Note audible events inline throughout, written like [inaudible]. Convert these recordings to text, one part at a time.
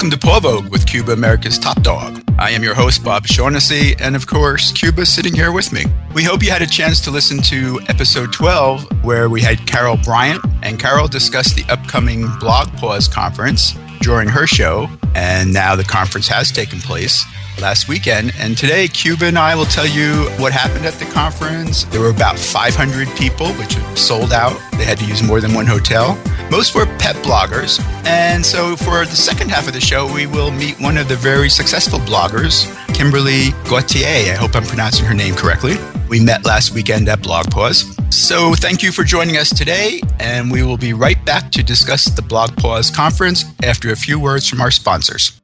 Welcome to Vogue with Cuba America's Top Dog. I am your host, Bob Shaughnessy, and of course, Cuba sitting here with me. We hope you had a chance to listen to episode 12, where we had Carol Bryant, and Carol discussed the upcoming Blog Paws conference during her show, and now the conference has taken place last weekend. And today, Cuba and I will tell you what happened at the conference. There were about 500 people, which sold out. They had to use more than one hotel. Most were pet bloggers. And so, for the second half of the show, we will meet one of the very successful bloggers, Kimberly Gauthier. I hope I'm pronouncing her name correctly. We met last weekend at Blog Paws. So, thank you for joining us today, and we will be right back to discuss the Blog Paws conference after a few words from our sponsors.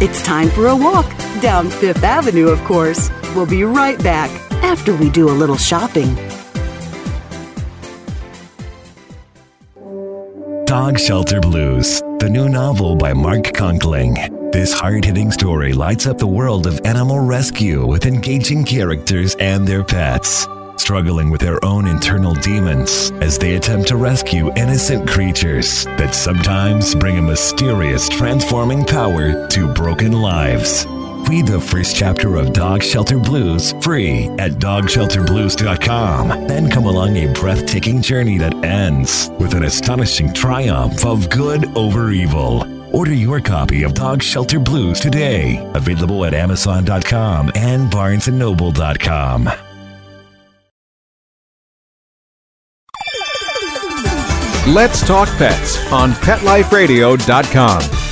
It's time for a walk down Fifth Avenue, of course. We'll be right back after we do a little shopping. Dog Shelter Blues, the new novel by Mark Conkling. This hard hitting story lights up the world of animal rescue with engaging characters and their pets, struggling with their own internal demons as they attempt to rescue innocent creatures that sometimes bring a mysterious transforming power to broken lives. Read the first chapter of Dog Shelter Blues free at dogshelterblues.com. Then come along a breathtaking journey that ends with an astonishing triumph of good over evil. Order your copy of Dog Shelter Blues today. Available at amazon.com and barnesandnoble.com. Let's Talk Pets on PetLifeRadio.com.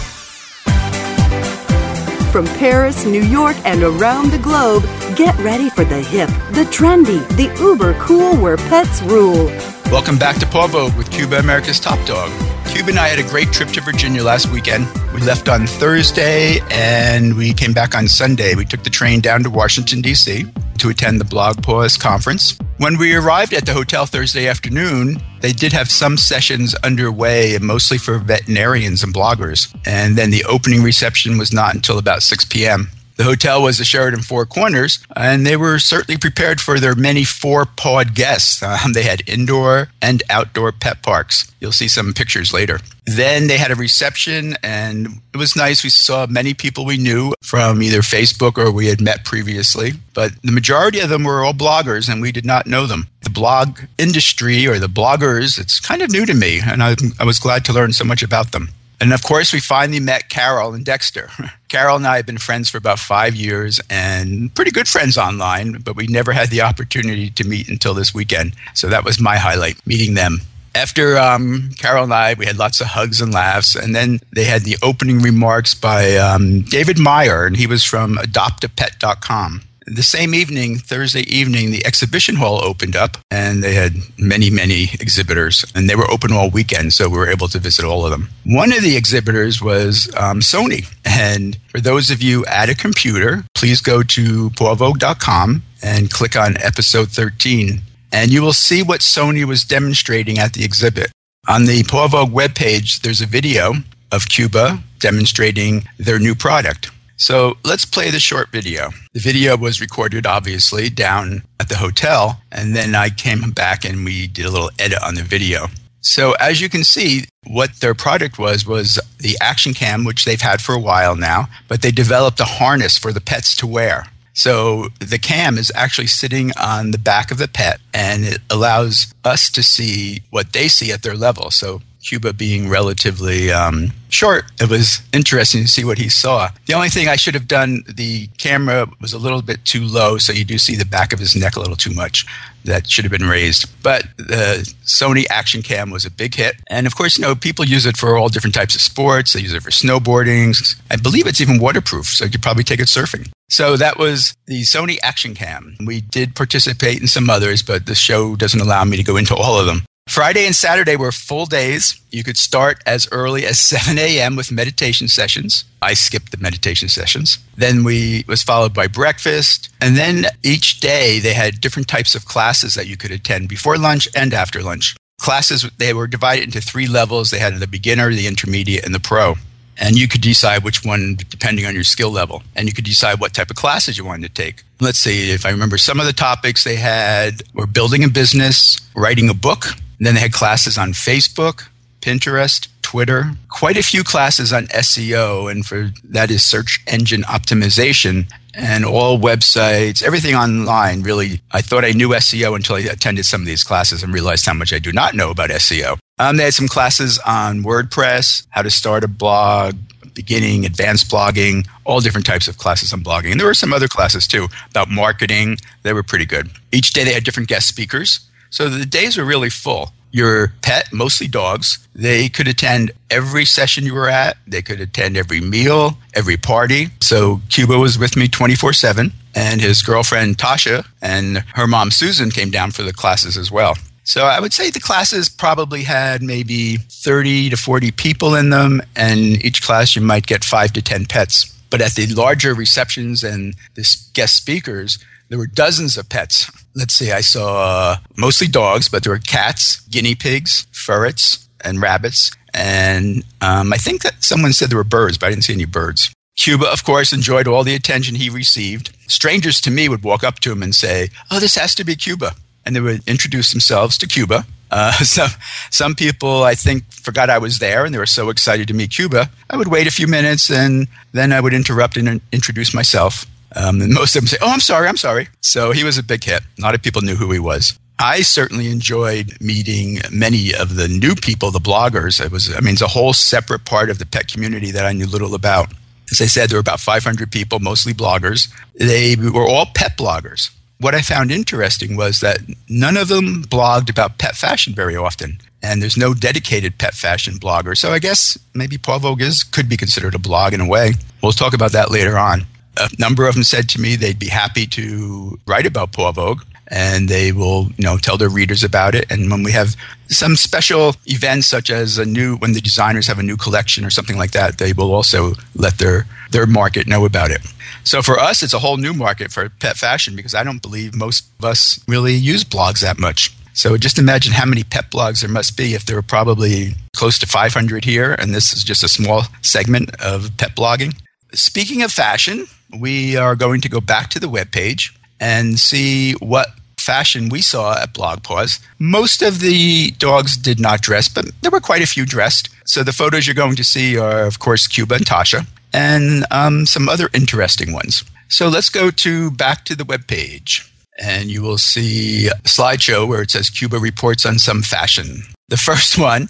From Paris, New York, and around the globe, get ready for the hip, the trendy, the uber cool where pets rule. Welcome back to Paw Vogue with Cuba America's Top Dog. Cuba and I had a great trip to Virginia last weekend. We left on Thursday and we came back on Sunday. We took the train down to Washington, D.C. to attend the Blog Paws conference. When we arrived at the hotel Thursday afternoon, they did have some sessions underway, mostly for veterinarians and bloggers. And then the opening reception was not until about 6 p.m. The hotel was the Sheraton Four Corners, and they were certainly prepared for their many four pawed guests. [laughs] Um, they had indoor and outdoor pet parks. You'll see some pictures later. Then they had a reception, and it was nice. We saw many people we knew from either Facebook or we had met previously, but the majority of them were all bloggers, and we did not know them. The blog industry or the bloggers, it's kind of new to me, and I, I was glad to learn so much about them. And of course, we finally met Carol and Dexter. [laughs] Carol and I have been friends for about five years and pretty good friends online, but we never had the opportunity to meet until this weekend. So that was my highlight, meeting them. After um, Carol and I, we had lots of hugs and laughs. And then they had the opening remarks by um, David Meyer, and he was from adoptapet.com. The same evening, Thursday evening, the exhibition hall opened up and they had many, many exhibitors and they were open all weekend. So we were able to visit all of them. One of the exhibitors was um, Sony. And for those of you at a computer, please go to pawvogue.com and click on episode 13 and you will see what Sony was demonstrating at the exhibit. On the Paw Vogue webpage, there's a video of Cuba demonstrating their new product. So let's play the short video. The video was recorded, obviously, down at the hotel, and then I came back and we did a little edit on the video. So as you can see, what their product was was the Action Cam, which they've had for a while now, but they developed a harness for the pets to wear. So the cam is actually sitting on the back of the pet and it allows us to see what they see at their level. So Cuba being relatively um, short, it was interesting to see what he saw. The only thing I should have done, the camera was a little bit too low, so you do see the back of his neck a little too much. That should have been raised. But the Sony Action Cam was a big hit. And of course, you know, people use it for all different types of sports. They use it for snowboarding. I believe it's even waterproof, so you could probably take it surfing. So that was the Sony Action Cam. We did participate in some others, but the show doesn't allow me to go into all of them. Friday and Saturday were full days. You could start as early as [laughs] 7 a.m. with meditation sessions. I skipped the meditation sessions. Then we was followed by breakfast, and then each day they had different types of classes that you could attend before lunch and after lunch. Classes they were divided into three levels. They had the beginner, the intermediate, and the pro. And you could decide which one depending on your skill level. And you could decide what type of classes you wanted to take. Let's see if I remember some of the topics they had were building a business, writing a book, and then they had classes on Facebook, Pinterest, Twitter, quite a few classes on SEO, and for that is search engine optimization, and all websites, everything online. Really, I thought I knew SEO until I attended some of these classes and realized how much I do not know about SEO. Um, they had some classes on WordPress, how to start a blog, beginning, advanced blogging, all different types of classes on blogging. And there were some other classes too about marketing. They were pretty good. Each day they had different guest speakers. So the days were really full. Your pet, mostly dogs, they could attend every session you were at. They could attend every meal, every party. So Cuba was with me 24 7, and his girlfriend Tasha and her mom Susan came down for the classes as well. So I would say the classes probably had maybe 30 to 40 people in them, and each class you might get five to 10 pets. But at the larger receptions and the guest speakers, there were dozens of pets. Let's see, I saw mostly dogs, but there were cats, guinea pigs, ferrets, and rabbits. And um, I think that someone said there were birds, but I didn't see any birds. Cuba, of course, enjoyed all the attention he received. Strangers to me would walk up to him and say, Oh, this has to be Cuba. And they would introduce themselves to Cuba. Uh, [laughs] so some people, I think, forgot I was there and they were so excited to meet Cuba. I would wait a few minutes and then I would interrupt and introduce myself. Um, and most of them say, "Oh, I'm sorry, I'm sorry." So he was a big hit. A lot of people knew who he was. I certainly enjoyed meeting many of the new people, the bloggers. It was, I mean, it's a whole separate part of the pet community that I knew little about. As I said, there were about 500 people, mostly bloggers. They were all pet bloggers. What I found interesting was that none of them blogged about pet fashion very often. And there's no dedicated pet fashion blogger. So I guess maybe Paw Vogue could be considered a blog in a way. We'll talk about that later on a number of them said to me they'd be happy to write about Paw Vogue and they will you know tell their readers about it. And when we have some special events such as a new when the designers have a new collection or something like that they will also let their their market know about it. So for us it's a whole new market for pet fashion because i don't believe most of us really use blogs that much. So just imagine how many pet blogs there must be if there were probably close to 500 here and this is just a small segment of pet blogging. Speaking of fashion we are going to go back to the web page and see what fashion we saw at Blog Paws. Most of the dogs did not dress, but there were quite a few dressed. So the photos you're going to see are, of course, Cuba and Tasha, and um, some other interesting ones. So let's go to back to the web page, and you will see a slideshow where it says Cuba reports on some fashion. The first [laughs] one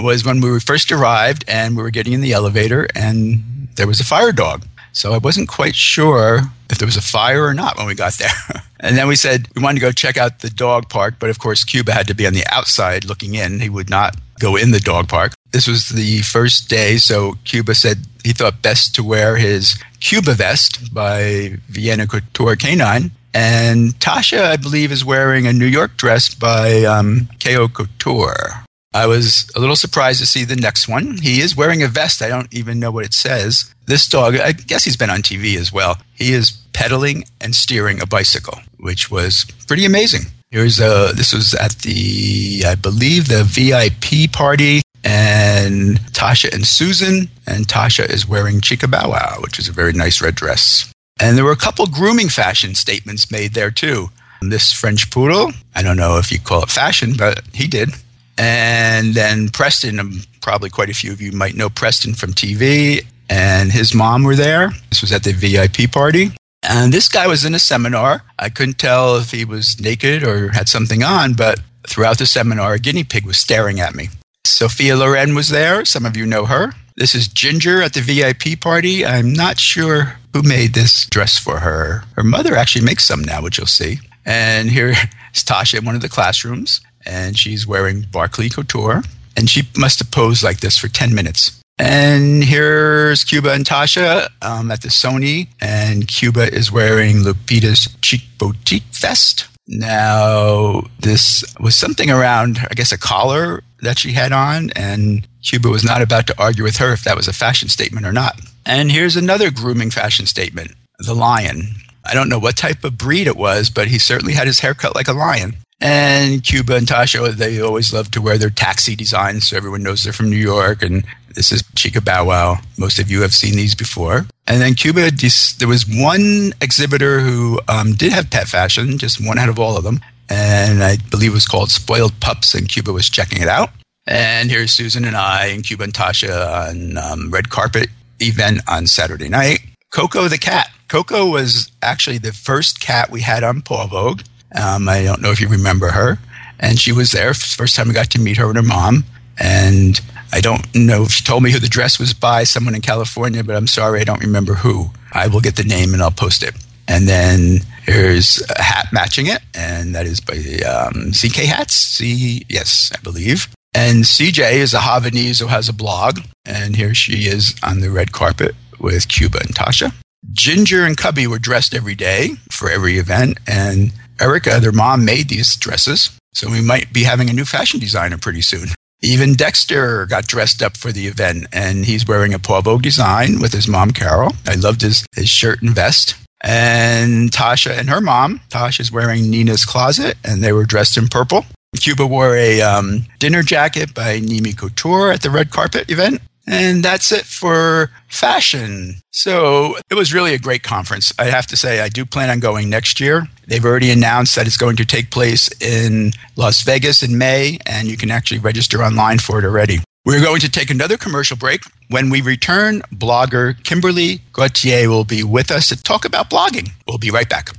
was when we first arrived, and we were getting in the elevator, and there was a fire dog. So I wasn't quite sure if there was a fire or not when we got there. [laughs] and then we said we wanted to go check out the dog park, but of course, Cuba had to be on the outside looking in. He would not go in the dog park. This was the first day, so Cuba said he thought best to wear his Cuba vest by Vienna Couture Canine. And Tasha, I believe, is wearing a New York dress by um, KO Couture. I was a little surprised to see the next one. He is wearing a vest. I don't even know what it says. This dog, I guess he's been on TV as well. He is pedaling and steering a bicycle, which was pretty amazing. Here's a, this was at the, I believe, the VIP party, and Tasha and Susan, and Tasha is wearing Chica Bow Wow, which is a very nice red dress. And there were a couple grooming fashion statements made there too. This French poodle, I don't know if you call it fashion, but he did. And then Preston, um, probably quite a few of you might know Preston from TV, and his mom were there. This was at the VIP party. And this guy was in a seminar. I couldn't tell if he was naked or had something on, but throughout the seminar, a guinea pig was staring at me. Sophia Loren was there. Some of you know her. This is Ginger at the VIP party. I'm not sure who made this dress for her. Her mother actually makes some now, which you'll see. And here [laughs] is Tasha in one of the classrooms and she's wearing Barclay Couture. And she must have posed like this for 10 minutes. And here's Cuba and Tasha um, at the Sony, and Cuba is wearing Lupita's Cheek Boutique vest. Now, this was something around, I guess, a collar that she had on, and Cuba was not about to argue with her if that was a fashion statement or not. And here's another grooming fashion statement the lion. I don't know what type of breed it was, but he certainly had his hair cut like a lion. And Cuba and Tasha, they always love to wear their taxi designs, so everyone knows they're from New York. And this is Chica Bow Wow. Most of you have seen these before. And then Cuba, there was one exhibitor who um, did have pet fashion, just one out of all of them. And I believe it was called Spoiled Pups, and Cuba was checking it out. And here's Susan and I and Cuba and Tasha on um, red carpet event on Saturday night. Coco the cat. Coco was actually the first cat we had on Paw Vogue. Um, I don't know if you remember her. And she was there. First time we got to meet her and her mom. And I don't know if she told me who the dress was by, someone in California, but I'm sorry, I don't remember who. I will get the name and I'll post it. And then there's a hat matching it, and that is by um, CK Hats. C, yes, I believe. And CJ is a Havanese who has a blog, and here she is on the red carpet with Cuba and Tasha. Ginger and Cubby were dressed every day for every event, and Erica, their mom, made these dresses. So we might be having a new fashion designer pretty soon. Even Dexter got dressed up for the event, and he's wearing a Vogue design with his mom, Carol. I loved his, his shirt and vest. And Tasha and her mom, Tasha's wearing Nina's Closet, and they were dressed in purple. Cuba wore a um, dinner jacket by Nimi Couture at the red carpet event. And that's it for fashion. So it was really a great conference. I have to say, I do plan on going next year. They've already announced that it's going to take place in Las Vegas in May, and you can actually register online for it already. We're going to take another commercial break. When we return, blogger Kimberly Gauthier will be with us to talk about blogging. We'll be right back.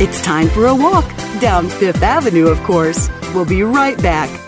It's time for a walk down Fifth Avenue, of course. We'll be right back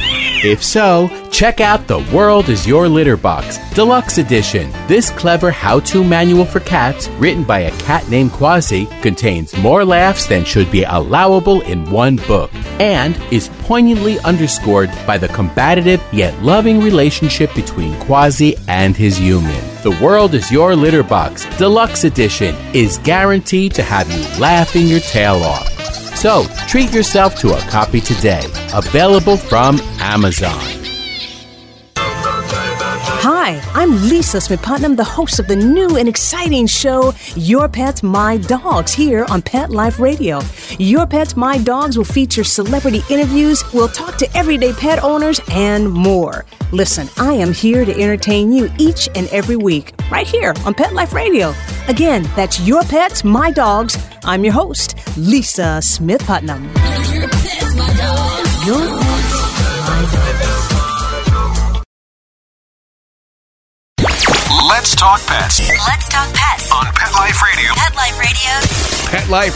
If so, check out The World is Your Litter Box, Deluxe Edition. This clever how to manual for cats, written by a cat named Quasi, contains more laughs than should be allowable in one book, and is poignantly underscored by the combative yet loving relationship between Quasi and his human. The World is Your Litter Box, Deluxe Edition, is guaranteed to have you laughing your tail off. So treat yourself to a copy today. Available from Amazon. Hi, I'm Lisa Smith Putnam, the host of the new and exciting show Your Pets, My Dogs here on Pet Life Radio. Your Pets, My Dogs will feature celebrity interviews, we'll talk to everyday pet owners, and more. Listen, I am here to entertain you each and every week, right here on Pet Life Radio. Again, that's Your Pets, My Dogs. I'm your host, Lisa Smith Putnam. Your Pets, My Dogs. Your Let's talk pets Let's talk pets on Pet Life Radio. Pet Life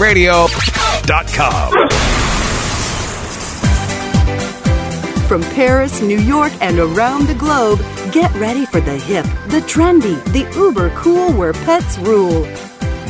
Radio. PetLifeRadio.com. From Paris, New York, and around the globe, get ready for the hip, the trendy, the uber cool where pets rule.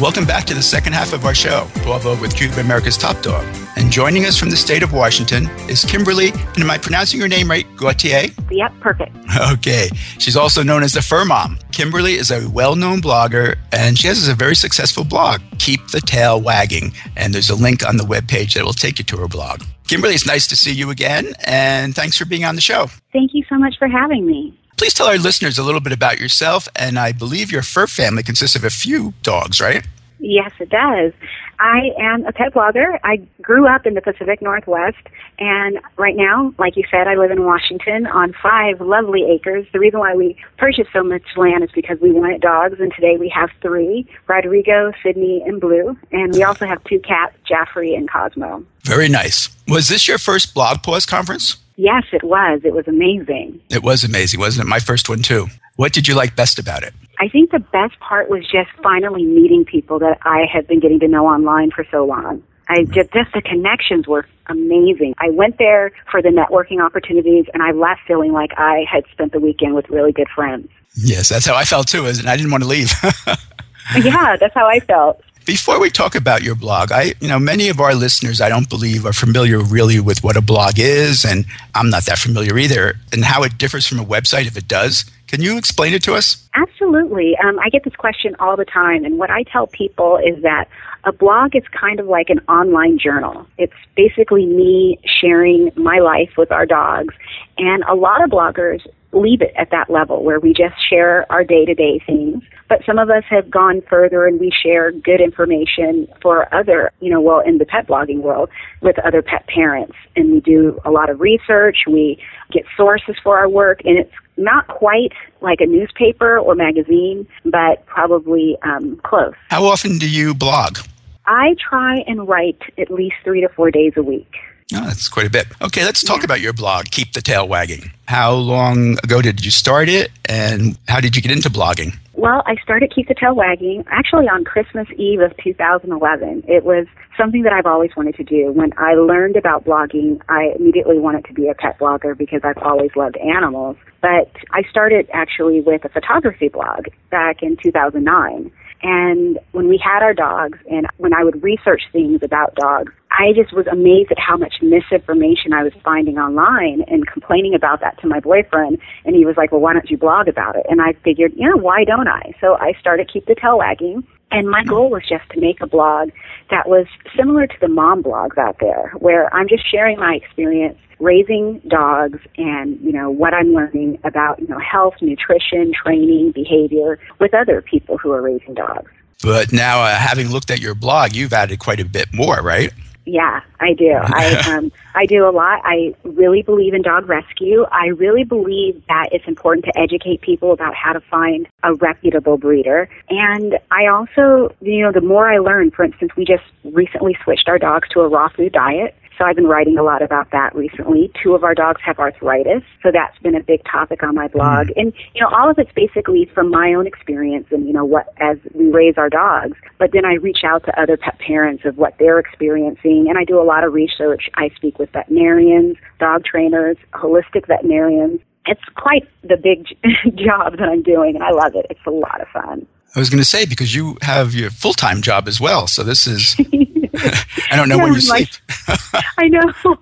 Welcome back to the second half of our show, Vogue with Cuba America's Top Dog. And joining us from the state of Washington is Kimberly, and am I pronouncing your name right? Gauthier? Yep, perfect. Okay. She's also known as the Fur Mom. Kimberly is a well known blogger, and she has a very successful blog, Keep the Tail Wagging. And there's a link on the webpage that will take you to her blog. Kimberly, it's nice to see you again, and thanks for being on the show. Thank you so much for having me. Please tell our listeners a little bit about yourself, and I believe your fur family consists of a few dogs, right? Yes, it does. I am a pet blogger. I grew up in the Pacific Northwest, and right now, like you said, I live in Washington on five lovely acres. The reason why we purchased so much land is because we wanted dogs, and today we have three Rodrigo, Sydney, and Blue. And we also have two cats, Jaffrey and Cosmo. Very nice. Was this your first Blog Paws conference? Yes, it was. It was amazing. It was amazing, wasn't it? My first one, too. What did you like best about it? I think the best part was just finally meeting people that I had been getting to know online for so long. I just, just the connections were amazing. I went there for the networking opportunities and I left feeling like I had spent the weekend with really good friends. Yes, that's how I felt too, and I didn't want to leave. [laughs] yeah, that's how I felt. Before we talk about your blog, I, you know, many of our listeners, I don't believe, are familiar really with what a blog is, and I'm not that familiar either, and how it differs from a website if it does. Can you explain it to us? Absolutely. Um, I get this question all the time, and what I tell people is that a blog is kind of like an online journal. It's basically me sharing my life with our dogs, and a lot of bloggers leave it at that level where we just share our day to day things. But some of us have gone further and we share good information for other, you know, well, in the pet blogging world with other pet parents. And we do a lot of research. We get sources for our work and it's not quite like a newspaper or magazine, but probably um, close. How often do you blog? I try and write at least three to four days a week. Oh, that's quite a bit. Okay, let's talk yeah. about your blog, Keep the Tail Wagging. How long ago did you start it, and how did you get into blogging? Well, I started Keep the Tail Wagging actually on Christmas Eve of 2011. It was something that I've always wanted to do. When I learned about blogging, I immediately wanted to be a pet blogger because I've always loved animals. But I started actually with a photography blog back in 2009. And when we had our dogs, and when I would research things about dogs, I just was amazed at how much misinformation I was finding online and complaining about that to my boyfriend. And he was like, Well, why don't you blog about it? And I figured, yeah, why don't I? So I started Keep the Tail Wagging. And my goal was just to make a blog that was similar to the mom blogs out there, where I'm just sharing my experience raising dogs and, you know, what I'm learning about, you know, health, nutrition, training, behavior with other people who are raising dogs. But now, uh, having looked at your blog, you've added quite a bit more, right? Yeah, I do. I [laughs] um, I do a lot. I really believe in dog rescue. I really believe that it's important to educate people about how to find a reputable breeder. And I also, you know, the more I learn, for instance, we just recently switched our dogs to a raw food diet. So I've been writing a lot about that recently. Two of our dogs have arthritis, so that's been a big topic on my blog. Mm. And you know, all of it's basically from my own experience and you know what as we raise our dogs. But then I reach out to other pet parents of what they're experiencing, and I do a lot of research. I speak with veterinarians, dog trainers, holistic veterinarians. It's quite the big [laughs] job that I'm doing, and I love it. It's a lot of fun. I was going to say because you have your full time job as well, so this is. [laughs] [laughs] I don't know yeah, when you sleep. [laughs] I know. [laughs]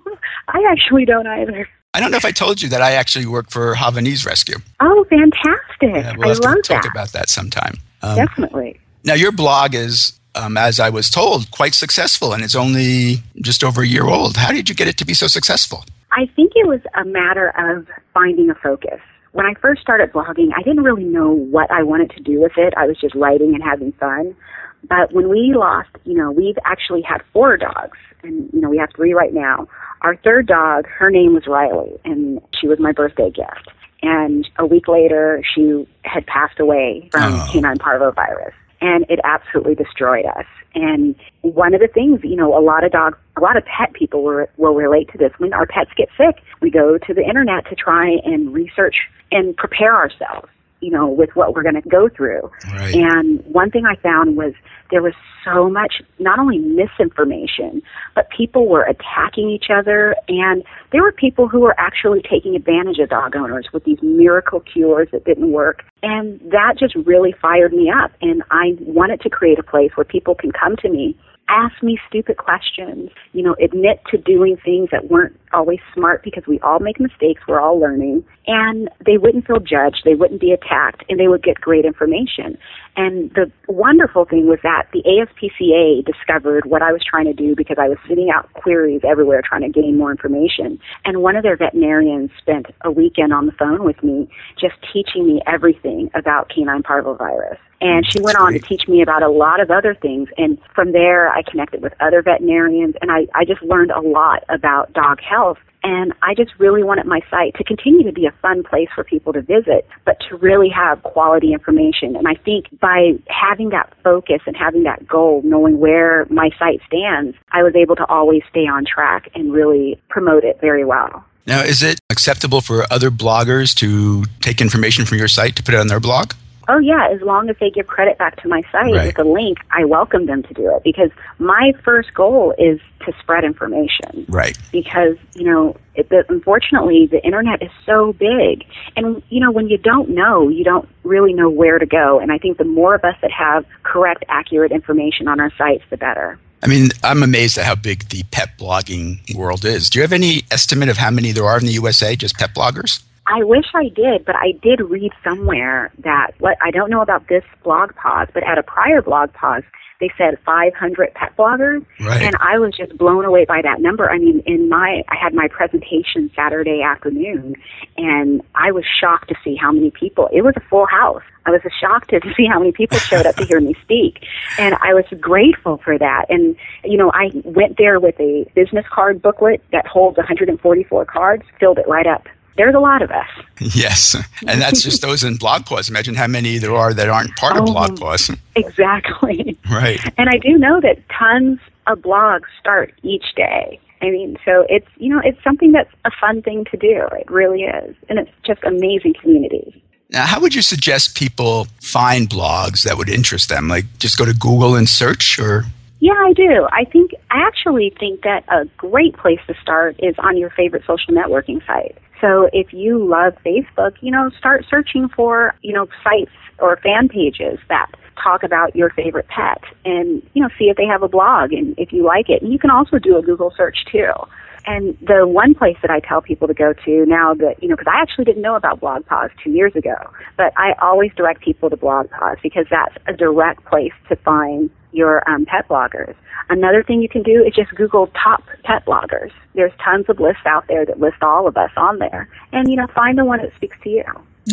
I actually don't either. I don't know if I told you that I actually work for Havanese Rescue. Oh, fantastic! Yeah, we'll I love talk that. about that sometime. Um, Definitely. Now, your blog is, um, as I was told, quite successful, and it's only just over a year old. How did you get it to be so successful? I think it was a matter of finding a focus when I first started blogging, I didn't really know what I wanted to do with it. I was just writing and having fun. But when we lost, you know, we've actually had four dogs, and you know, we have three right now. Our third dog, her name was Riley, and she was my birthday gift. And a week later, she had passed away from oh. canine parvovirus and it absolutely destroyed us. And one of the things, you know, a lot of dogs, a lot of pet people will, will relate to this. When our pets get sick, we go to the internet to try and research and prepare ourselves you know, with what we're going to go through. Right. And one thing I found was there was so much, not only misinformation, but people were attacking each other, and there were people who were actually taking advantage of dog owners with these miracle cures that didn't work. And that just really fired me up, and I wanted to create a place where people can come to me ask me stupid questions, you know, admit to doing things that weren't always smart because we all make mistakes, we're all learning, and they wouldn't feel judged, they wouldn't be attacked, and they would get great information. And the wonderful thing was that the ASPCA discovered what I was trying to do because I was sending out queries everywhere trying to gain more information. And one of their veterinarians spent a weekend on the phone with me just teaching me everything about canine parvovirus. And she went on to teach me about a lot of other things. And from there, I connected with other veterinarians, and I, I just learned a lot about dog health. And I just really wanted my site to continue to be a fun place for people to visit, but to really have quality information. And I think by having that focus and having that goal, knowing where my site stands, I was able to always stay on track and really promote it very well. Now, is it acceptable for other bloggers to take information from your site to put it on their blog? Oh yeah, as long as they give credit back to my site Right. with a link, I welcome them to do it because my first goal is to spread information. Right. Because you know, it, the, unfortunately, the internet is so big, and you know, when you don't know, you don't really know where to go. And I think the more of us that have correct, accurate information on our sites, the better. I mean, I'm amazed at how big the pet blogging world is. Do you have any estimate of how many there are in the USA, just pet bloggers? I wish I did, but I did read somewhere that what I don't know about this Blog Paws, but at a prior Blog Paws, they said 500 pet bloggers, Right. and I was just blown away by that number. I mean, in my I had my presentation Saturday afternoon, and I was shocked to see how many people. It was a full house. I was shocked to [laughs] see how many people showed up to hear me speak, and I was grateful for that. And you know, I went there with a business card booklet that holds 144 cards, filled it right up. There's a lot of us. [laughs] Yes. And that's just those in Blog Paws. Imagine how many there are that aren't part of Oh. Blog Paws. [laughs] Exactly. Right. And I do know that tons of blogs start each day. I mean, so it's, you know, it's something that's a fun thing to do. It really is. And it's just amazing community. Now, how would you suggest people find blogs that would interest them? Like just go to Google and search or Yeah, I do. I think, I actually think that a great place to start is on your favorite social networking site. So if you love Facebook, you know, start searching for, you know, sites or fan pages that talk about your favorite pet and, you know, see if they have a blog and if you like it. And you can also do a Google search too. And the one place that I tell people to go to now that, you know, because I actually didn't know about Blog Paws two years ago, but I always direct people to Blog Paws because that's a direct place to find your um, pet bloggers. Another thing you can do is just Google top pet bloggers. There's tons of lists out there that list all of us on there. And, you know, find the one that speaks to you.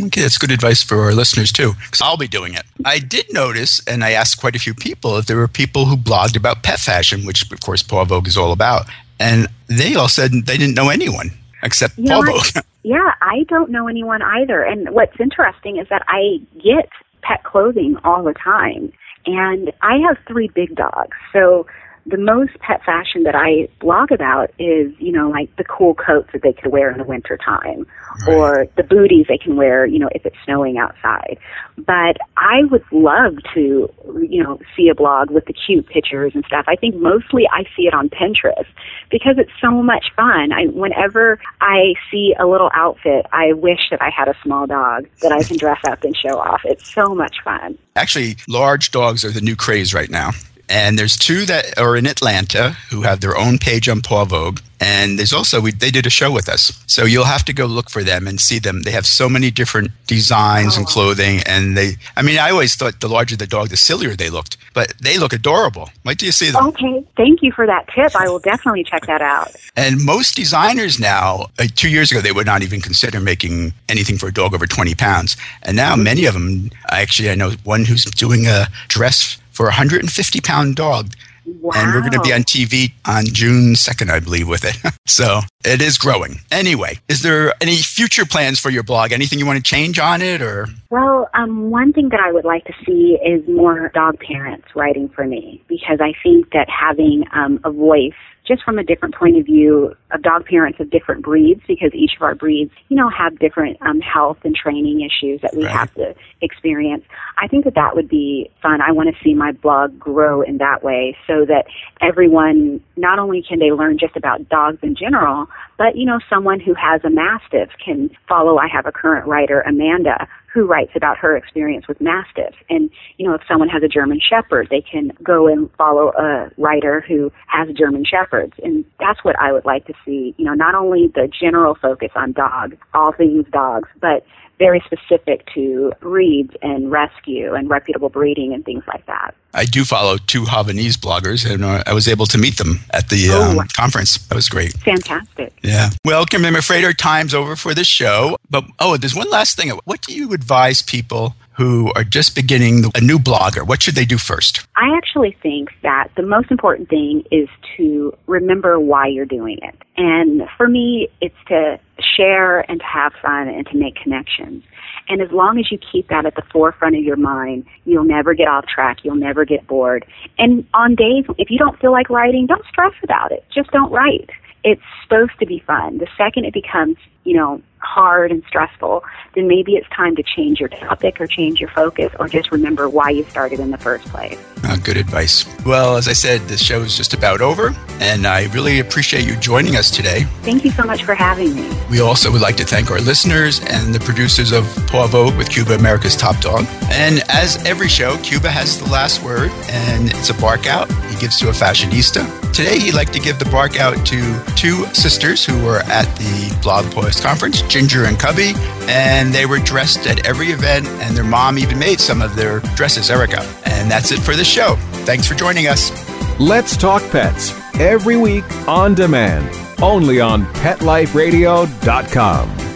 Okay, that's good advice for our listeners too, because I'll be doing it. I did notice, and I asked quite a few people if there were people who blogged about pet fashion, which of course Paw Vogue is all about, and they all said they didn't know anyone except You know. [laughs] Yeah, I don't know anyone either. And what's interesting is that I get pet clothing all the time. And I have three big dogs. So the most pet fashion that I blog about is, you know, like the cool coats that they could wear in the winter time or the booties they can wear, you know, if it's snowing outside. But I would love to, you know, see a blog with the cute pictures and stuff. I think mostly I see it on Pinterest because it's so much fun. I, whenever I see a little outfit, I wish that I had a small dog that I can dress up and show off. It's so much fun. Actually, large dogs are the new craze right now. And there's two that are in Atlanta who have their own page on Paw Vogue. And there's also, we, they did a show with us. So you'll have to go look for them and see them. They have so many different designs and clothing. And they, I mean, I always thought the larger the dog, the sillier they looked. But they look adorable. Wait till you see them. Okay, thank you for that tip. I will definitely check that out. And most designers now, uh, two years ago, they would not even consider making anything for a dog over 20 pounds. And now many of them, actually, I know one who's doing a dress for a 150 pound dog. And we're going to be on TV on June 2nd, I believe, with it. [laughs] so it is growing. Anyway, is there any future plans for your blog? Anything you want to change on it or? Well, um, one thing that I would like to see is more dog parents writing for me because I think that having um, a voice just from a different point of view of dog parents of different breeds because each of our breeds, you know, have different um, health and training issues that we Right. have to experience. I think that that would be fun. I want to see my blog grow in that way so that everyone, not only can they learn just about dogs in general, But, you know, someone who has a Mastiff can follow, I have a current writer, Amanda, who writes about her experience with mastiffs. And, you know, if someone has a German Shepherd, they can go and follow a writer who has German Shepherds. And that's what I would like to see, you know, not only the general focus on dogs, all things dogs, but very specific to breeds and rescue and reputable breeding and things like that. I do follow two Havanese bloggers, and uh, I was able to meet them at the oh, um, conference. That was great. Fantastic. Yeah. Well, Kim, I'm afraid our time's over for this show. But oh, there's one last thing. What do you advise people who are just beginning a new blogger? What should they do first? I actually think that the most important thing is to remember why you're doing it. And for me, it's to share and to have fun and to make connections. And as long as you keep that at the forefront of your mind, you'll never get off track. You'll never get bored. And on days, if you don't feel like writing, don't stress about it. Just don't write. It's supposed to be fun. The second it becomes, you know, hard and stressful, then maybe it's time to change your topic or change your focus or just remember why you started in the first place. Uh, good advice. Well, as I said, the show is just about over, and I really appreciate you joining us today. Thank you so much for having me. We also would like to thank our listeners and the producers of Paw Vogue with Cuba America's Top Dog. And as every show, Cuba has the last word, and it's a bark out he gives to a fashionista. Today, he'd like to give the bark out to two sisters who were at the Blog Conference, Ginger and Cubby, and they were dressed at every event, and their mom even made some of their dresses, Erica. And that's it for the show. Thanks for joining us. Let's Talk Pets every week on demand, only on PetLifeRadio.com.